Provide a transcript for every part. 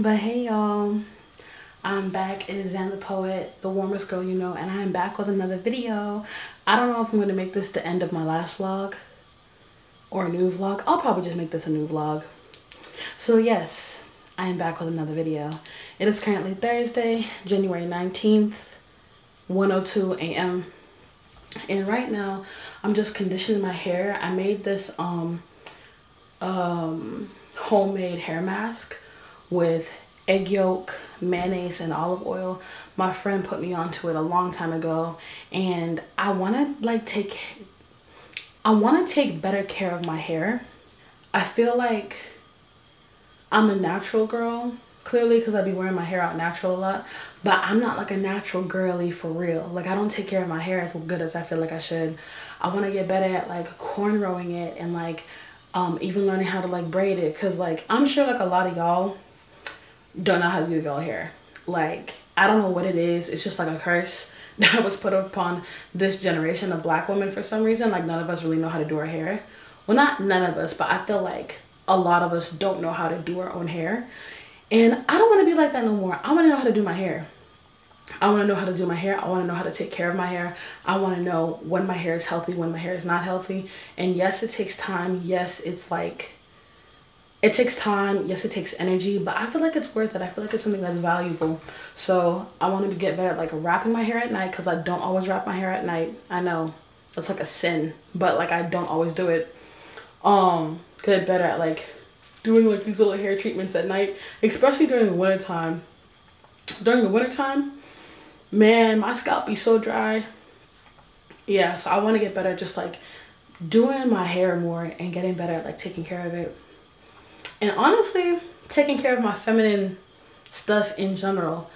But hey y'all, I'm back. It is the Poet, the warmest girl you know, and I'm back with another video. I don't know if I'm going to make this the end of my last vlog or a new vlog. I'll probably just make this a new vlog. So yes, I am back with another video. It is currently Thursday, January 19th, 102 a.m. And right now, I'm just conditioning my hair. I made this um, um, homemade hair mask with egg yolk, mayonnaise, and olive oil. My friend put me onto it a long time ago, and I want to like take, I want to take better care of my hair. I feel like I'm a natural girl, clearly because I'd be wearing my hair out natural a lot, but I'm not like a natural girly for real. Like I don't take care of my hair as good as I feel like I should. I want to get better at like cornrowing it and like um, even learning how to like braid it because like I'm sure like a lot of y'all don't know how to do y'all hair. Like, I don't know what it is. It's just like a curse that was put upon this generation of black women for some reason. Like, none of us really know how to do our hair. Well, not none of us, but I feel like a lot of us don't know how to do our own hair. And I don't want to be like that no more. I want to know how to do my hair. I want to know how to do my hair. I want to know how to take care of my hair. I want to know when my hair is healthy, when my hair is not healthy. And yes, it takes time. Yes, it's like it takes time yes it takes energy but i feel like it's worth it. I feel like it's something that's valuable. So i wanted to get better at like wrapping my hair at night because i don't always wrap my hair at night. I know. That's like a sin but like i don't always do it. Um get better at like doing like these little hair treatments at night especially during the winter time. During the winter time man my scalp be so dry. Yeah so i want to get better just like doing my hair more and getting better at like taking care of it and honestly, taking care of my feminine stuff in general.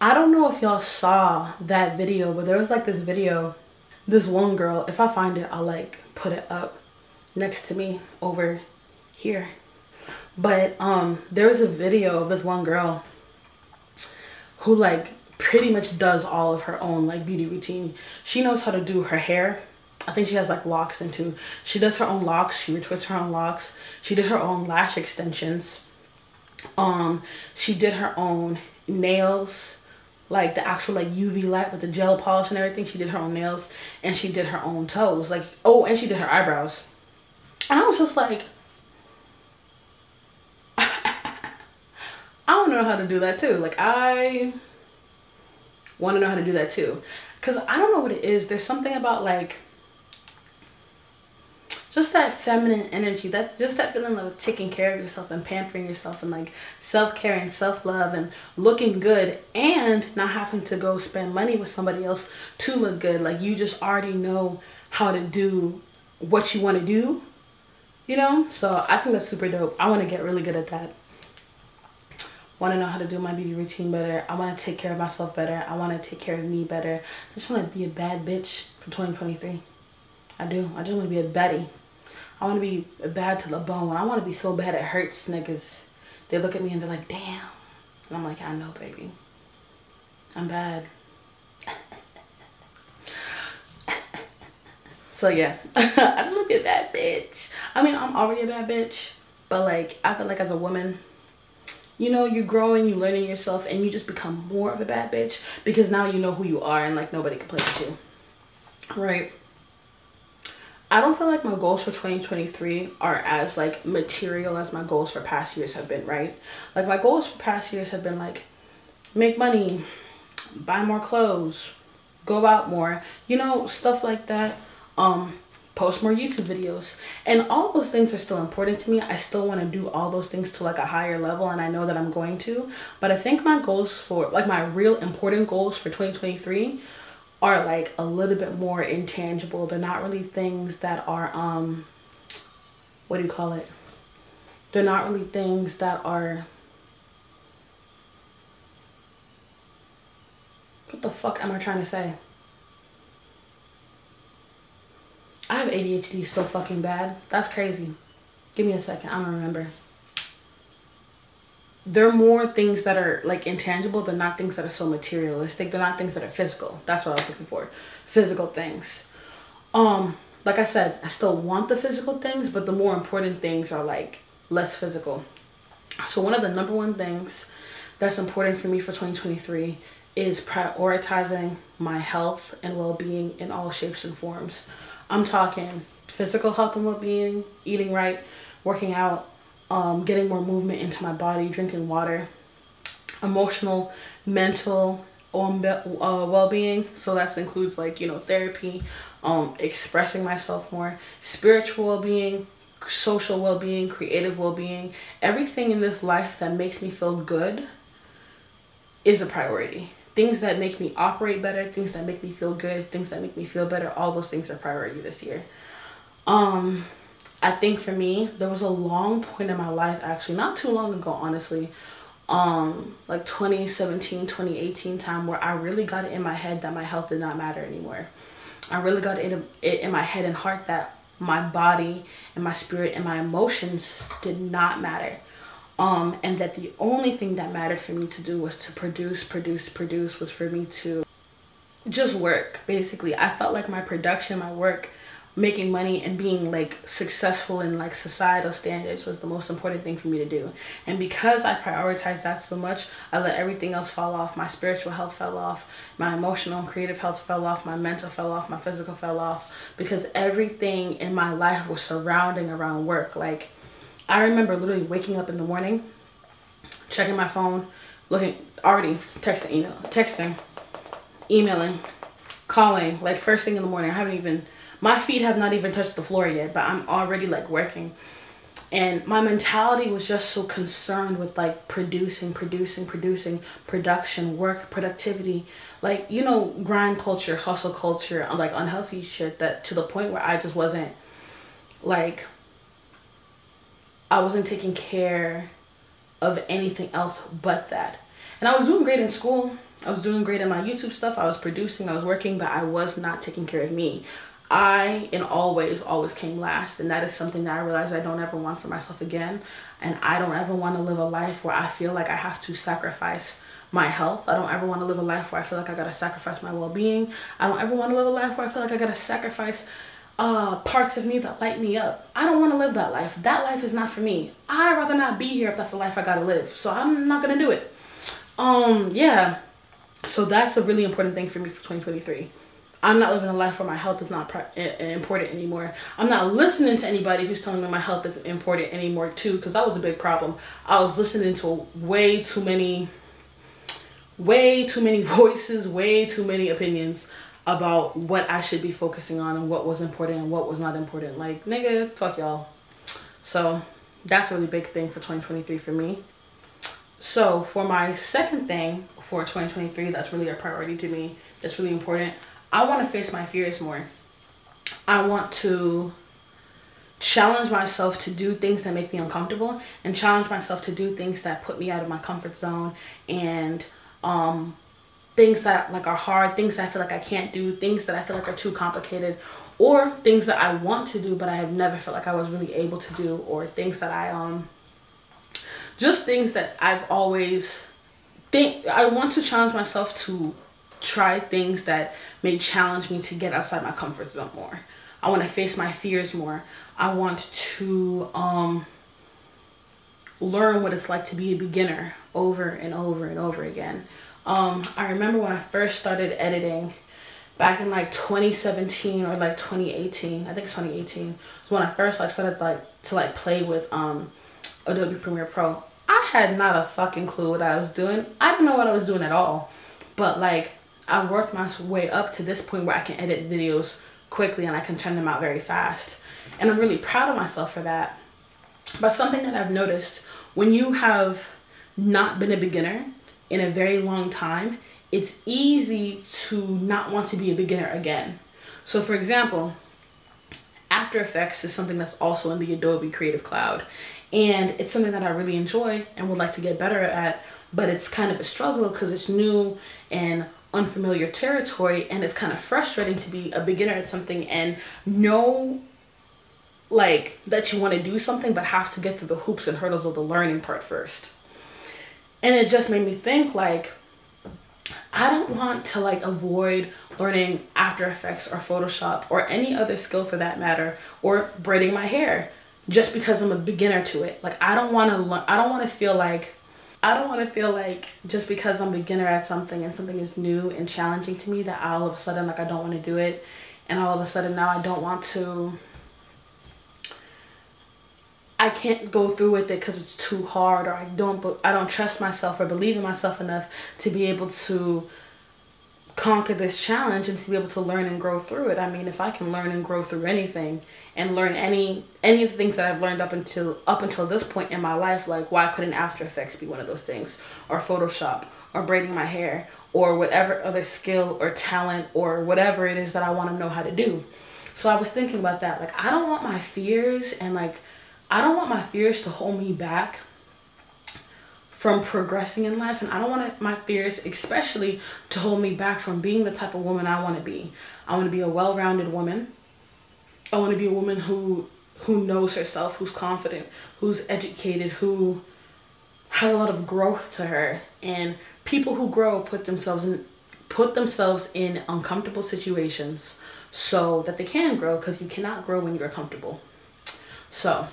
I don't know if y'all saw that video, but there was like this video, this one girl, if I find it, I'll like put it up next to me over here. But um there was a video of this one girl who like pretty much does all of her own like beauty routine. She knows how to do her hair I think she has like locks into. She does her own locks. She retwists her own locks. She did her own lash extensions. Um, she did her own nails, like the actual like UV light with the gel polish and everything. She did her own nails and she did her own toes. Like oh, and she did her eyebrows. And I was just like, I don't know how to do that too. Like I want to know how to do that too, cause I don't know what it is. There's something about like just that feminine energy that just that feeling of taking care of yourself and pampering yourself and like self-care and self-love and looking good and not having to go spend money with somebody else to look good. Like you just already know how to do what you want to do you know? So i think that's super dope. I want to get really good at that. Want to know how to do my beauty routine better. I want to take care of myself better. I want to take care of me better. I just want to be a bad bitch for 2023 i do. I just want to be a baddie I want to be bad to the bone. I want to be so bad it hurts niggas. They look at me and they're like, damn. And I'm like, I know, baby. I'm bad. so yeah, I just want to be a bad bitch. I mean, I'm already a bad bitch, but like, I feel like as a woman, you know, you're growing, you're learning yourself, and you just become more of a bad bitch because now you know who you are and like nobody can play with you. Right? I don't feel like my goals for 2023 are as like material as my goals for past years have been, right? Like my goals for past years have been like make money, buy more clothes, go out more, you know, stuff like that. Um post more YouTube videos. And all those things are still important to me. I still want to do all those things to like a higher level and I know that I'm going to. But I think my goals for like my real important goals for 2023 are like a little bit more intangible. They're not really things that are um what do you call it? They're not really things that are What the fuck am I trying to say? I have ADHD so fucking bad. That's crazy. Give me a second. I don't remember they're more things that are like intangible they're not things that are so materialistic they're not things that are physical. That's what i was looking for. Physical things. Um like i said i still want the physical things but the more important things are like less physical. So one of the number one things that's important for me for 2023 is prioritizing my health and well-being in all shapes and forms. I'm talking physical health and well-being, eating right, working out, um, getting more movement into my body, drinking water, emotional, mental, um, uh, well-being. So that includes like you know therapy, um, expressing myself more, spiritual well-being, social well-being, creative well-being, everything in this life that makes me feel good is a priority. Things that make me operate better, things that make me feel good, things that make me feel better, all those things are priority this year. Um I think for me, there was a long point in my life actually, not too long ago honestly, um like 2017, 2018 time where I really got it in my head that my health did not matter anymore. I really got it in, it in my head and heart that my body and my spirit and my emotions did not matter um, and that the only thing that mattered for me to do was to produce, produce, produce, was for me to just work, basically. I felt like my production, my work, making money and being like successful in like societal standards was the most important thing for me to do. And because I prioritized that so much, I let everything else fall off. My spiritual health fell off, my emotional and creative health fell off, my mental fell off, my physical fell off because everything in my life was surrounding around work. Like I remember literally waking up in the morning, checking my phone, looking already texting, email, texting, emailing, calling. Like first thing in the morning, I haven't even my feet have not even touched the floor yet, but I'm already like working. And my mentality was just so concerned with like producing, producing, producing, production, work, productivity, like you know, grind culture, hustle culture, like unhealthy shit. That to the point where I just wasn't like I wasn't taking care of anything else but that. And I was doing great in school. I was doing great in my YouTube stuff. I was producing, I was working, but I was not taking care of me. I, in all ways, always came last. And that is something that I realized I don't ever want for myself again. And I don't ever want to live a life where I feel like I have to sacrifice my health. I don't ever want to live a life where I feel like I got to sacrifice my well being. I don't ever want to live a life where I feel like I got to sacrifice uh, parts of me that light me up. I don't want to live that life. That life is not for me. I'd rather not be here if that's the life I gotta live. So I'm not gonna do it. Um, yeah. So that's a really important thing for me for 2023. I'm not living a life where my health is not important anymore. I'm not listening to anybody who's telling me my health isn't important anymore too, because that was a big problem. I was listening to way too many, way too many voices, way too many opinions about what I should be focusing on and what was important and what was not important. Like, nigga, fuck y'all. So that's a really big thing for 2023 for me. So for my second thing for 2023 that's really a priority to me, that's really important, I want to face my fears more. I want to challenge myself to do things that make me uncomfortable and challenge myself to do things that put me out of my comfort zone and um, things that like are hard, things that I feel like I can't do, things that I feel like are too complicated, or things that I want to do but I have never felt like I was really able to do, or things that I um just things that I've always think I want to challenge myself to try things that may challenge me to get outside my comfort zone more. I want to face my fears more. I want to um learn what it's like to be a beginner over and over and over again. Um, I remember when I first started editing back in like 2017 or like 2018. I think it's 2018 when I first like started like to like play with um Adobe Premiere Pro. I had not a fucking clue what I was doing. I didn't know what I was doing at all. But like I worked my way up to this point where I can edit videos quickly and I can turn them out very fast. And I'm really proud of myself for that. But something that I've noticed when you have not been a beginner in a very long time, it's easy to not want to be a beginner again. So for example, After Effects is something that's also in the Adobe Creative Cloud. And it's something that I really enjoy and would like to get better at, but it's kind of a struggle because it's new and unfamiliar territory and it's kind of frustrating to be a beginner at something and know like that you want to do something but have to get through the hoops and hurdles of the learning part first and it just made me think like I don't want to like avoid learning After Effects or Photoshop or any other skill for that matter or braiding my hair. just because I'm a beginner to it. Like I don't want to. I don't want to feel like I don't want to feel like just because I'm a beginner at something and something is new and challenging to me that all of a sudden like I don't want to do it. And all of a sudden now I don't want to I can't go through with it because it's too hard or I don't I don't trust myself or believe in myself enough to be able to conquer this challenge and to be able to learn and grow through it. I mean, if I can learn and grow through anything and learn any any of the things that I've learned up until up until this point in my life, like why couldn't After Effects be one of those things, or Photoshop, or braiding my hair, or whatever other skill or talent or whatever it is that I want to know how to do. So I was thinking about that. Like I don't want my fears and like I don't want my fears to hold me back from progressing in life and I don't want my fears especially to hold me back from being the type of woman I want to be. I want to be a well-rounded woman. I want to be a woman who who knows herself, who's confident, who's educated, who has a lot of growth to her and people who grow put themselves in put themselves in uncomfortable situations so that they can grow because you cannot grow when you're comfortable. So,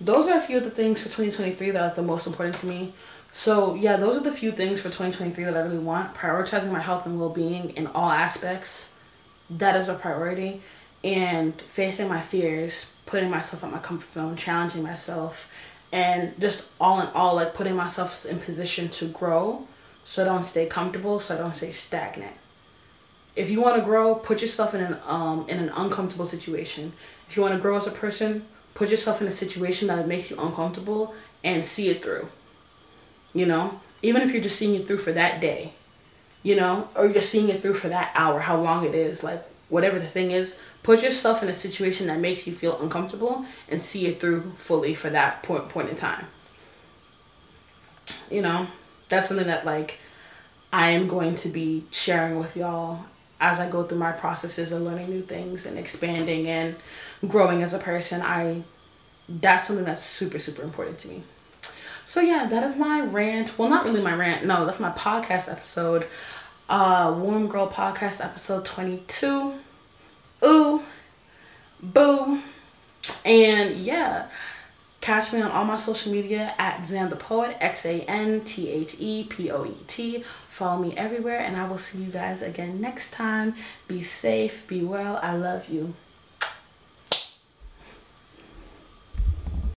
those are a few of the things for 2023 that are the most important to me. So yeah, those are the few things for 2023 that I really want. Prioritizing my health and well-being in all aspects. That is a priority. And facing my fears, putting myself out my comfort zone, challenging myself, and just all in all, like putting myself in position to grow so I don't stay comfortable, so I don't stay stagnant. If you want to grow, put yourself in an um in an uncomfortable situation. If you want to grow as a person, put yourself in a situation that makes you uncomfortable and see it through. You know, even if you're just seeing it through for that day, you know, or you're seeing it through for that hour, how long it is, like whatever the thing is, put yourself in a situation that makes you feel uncomfortable and see it through fully for that point point in time. You know, that's something that like I am going to be sharing with y'all as I go through my processes of learning new things and expanding and growing as a person, I that's something that's super super important to me. So yeah, that is my rant. Well, not really my rant. No, that's my podcast episode. Uh, Warm Girl Podcast episode 22. Ooh. Boo. And yeah, catch me on all my social media at Xanthe Poet, X A N T H E P O E T. Follow me everywhere, and I will see you guys again next time. Be safe, be well. I love you.